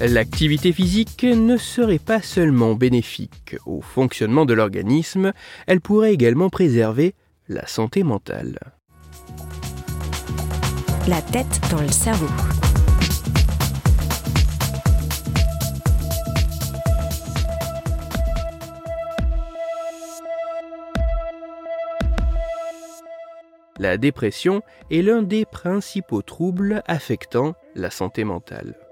L'activité physique ne serait pas seulement bénéfique au fonctionnement de l'organisme, elle pourrait également préserver la santé mentale. La tête dans le cerveau. La dépression est l'un des principaux troubles affectant la santé mentale.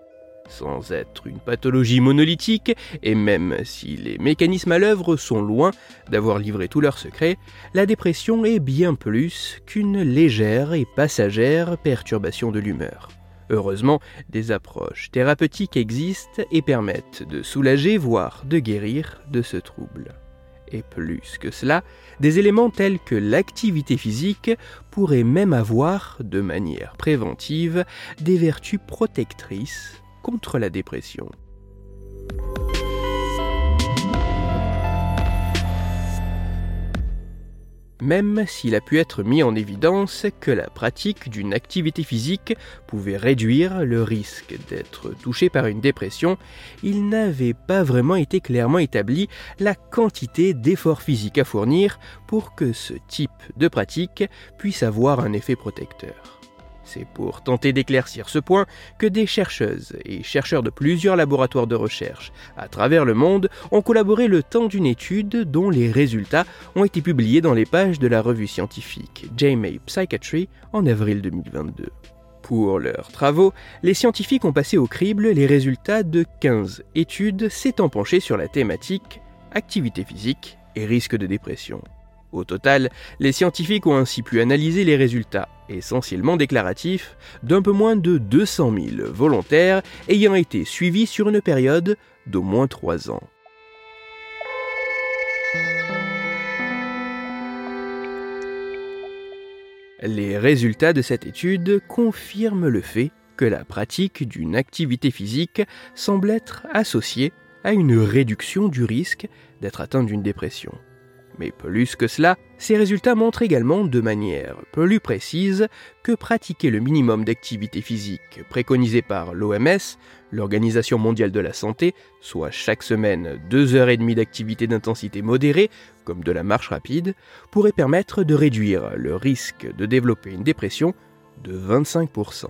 Sans être une pathologie monolithique, et même si les mécanismes à l'œuvre sont loin d'avoir livré tous leurs secrets, la dépression est bien plus qu'une légère et passagère perturbation de l'humeur. Heureusement, des approches thérapeutiques existent et permettent de soulager, voire de guérir de ce trouble. Et plus que cela, des éléments tels que l'activité physique pourraient même avoir, de manière préventive, des vertus protectrices contre la dépression. Même s'il a pu être mis en évidence que la pratique d'une activité physique pouvait réduire le risque d'être touché par une dépression, il n'avait pas vraiment été clairement établi la quantité d'efforts physiques à fournir pour que ce type de pratique puisse avoir un effet protecteur. C'est pour tenter d'éclaircir ce point que des chercheuses et chercheurs de plusieurs laboratoires de recherche à travers le monde ont collaboré le temps d'une étude dont les résultats ont été publiés dans les pages de la revue scientifique JMA Psychiatry en avril 2022. Pour leurs travaux, les scientifiques ont passé au crible les résultats de 15 études s'étant penchées sur la thématique activité physique et risque de dépression. Au total, les scientifiques ont ainsi pu analyser les résultats, essentiellement déclaratifs, d'un peu moins de 200 000 volontaires ayant été suivis sur une période d'au moins 3 ans. Les résultats de cette étude confirment le fait que la pratique d'une activité physique semble être associée à une réduction du risque d'être atteint d'une dépression. Mais plus que cela, ces résultats montrent également de manière plus précise que pratiquer le minimum d'activité physique préconisé par l'OMS, l'Organisation mondiale de la santé, soit chaque semaine 2 heures et demie d'activité d'intensité modérée, comme de la marche rapide, pourrait permettre de réduire le risque de développer une dépression de 25%.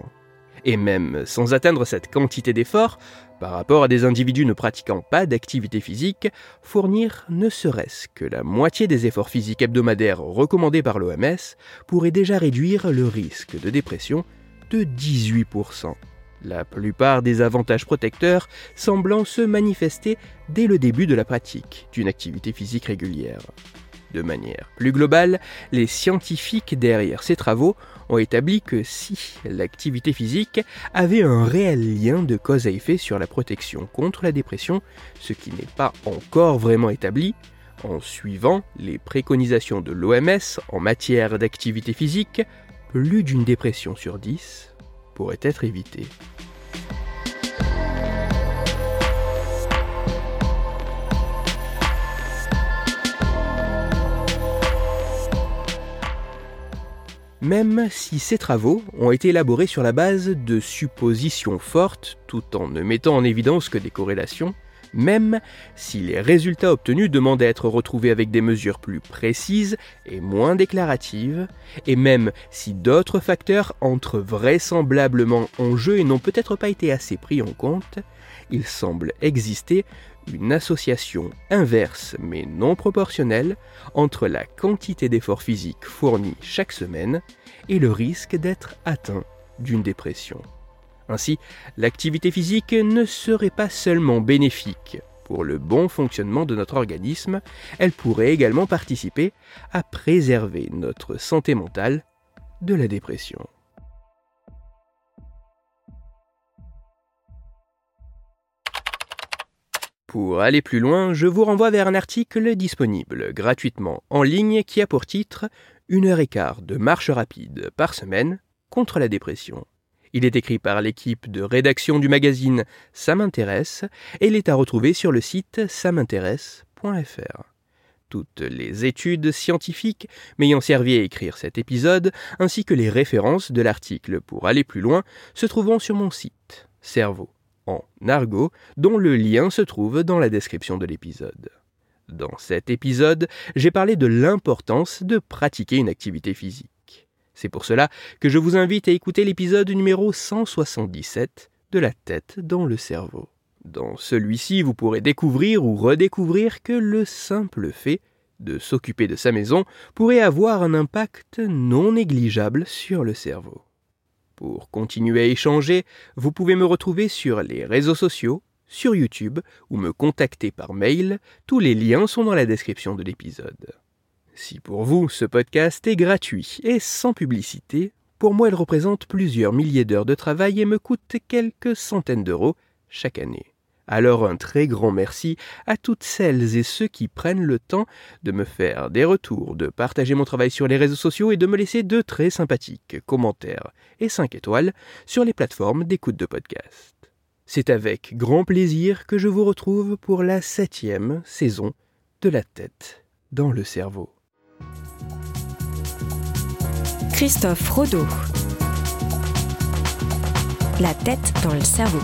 Et même sans atteindre cette quantité d'efforts, par rapport à des individus ne pratiquant pas d'activité physique, fournir ne serait-ce que la moitié des efforts physiques hebdomadaires recommandés par l'OMS pourrait déjà réduire le risque de dépression de 18%. La plupart des avantages protecteurs semblant se manifester dès le début de la pratique d'une activité physique régulière. De manière plus globale, les scientifiques derrière ces travaux ont établi que si l'activité physique avait un réel lien de cause à effet sur la protection contre la dépression, ce qui n'est pas encore vraiment établi, en suivant les préconisations de l'OMS en matière d'activité physique, plus d'une dépression sur 10 pourrait être évitée. Même si ces travaux ont été élaborés sur la base de suppositions fortes tout en ne mettant en évidence que des corrélations, même si les résultats obtenus demandent à être retrouvés avec des mesures plus précises et moins déclaratives, et même si d'autres facteurs entrent vraisemblablement en jeu et n'ont peut-être pas été assez pris en compte, il semble exister une association inverse mais non proportionnelle entre la quantité d'efforts physiques fournis chaque semaine et le risque d'être atteint d'une dépression. Ainsi, l'activité physique ne serait pas seulement bénéfique pour le bon fonctionnement de notre organisme, elle pourrait également participer à préserver notre santé mentale de la dépression. Pour aller plus loin, je vous renvoie vers un article disponible gratuitement en ligne qui a pour titre Une heure et quart de marche rapide par semaine contre la dépression. Il est écrit par l'équipe de rédaction du magazine Ça m'intéresse et il est à retrouver sur le site ça-m'intéresse.fr. Toutes les études scientifiques m'ayant servi à écrire cet épisode, ainsi que les références de l'article pour aller plus loin, se trouveront sur mon site, Cerveau en argot, dont le lien se trouve dans la description de l'épisode. Dans cet épisode, j'ai parlé de l'importance de pratiquer une activité physique. C'est pour cela que je vous invite à écouter l'épisode numéro 177 de la tête dans le cerveau. Dans celui-ci, vous pourrez découvrir ou redécouvrir que le simple fait de s'occuper de sa maison pourrait avoir un impact non négligeable sur le cerveau. Pour continuer à échanger, vous pouvez me retrouver sur les réseaux sociaux, sur YouTube ou me contacter par mail. Tous les liens sont dans la description de l'épisode. Si pour vous ce podcast est gratuit et sans publicité, pour moi il représente plusieurs milliers d'heures de travail et me coûte quelques centaines d'euros chaque année. Alors un très grand merci à toutes celles et ceux qui prennent le temps de me faire des retours, de partager mon travail sur les réseaux sociaux et de me laisser de très sympathiques commentaires et 5 étoiles sur les plateformes d'écoute de podcast. C'est avec grand plaisir que je vous retrouve pour la septième saison de La tête dans le cerveau. Christophe Rodeau. La tête dans le cerveau.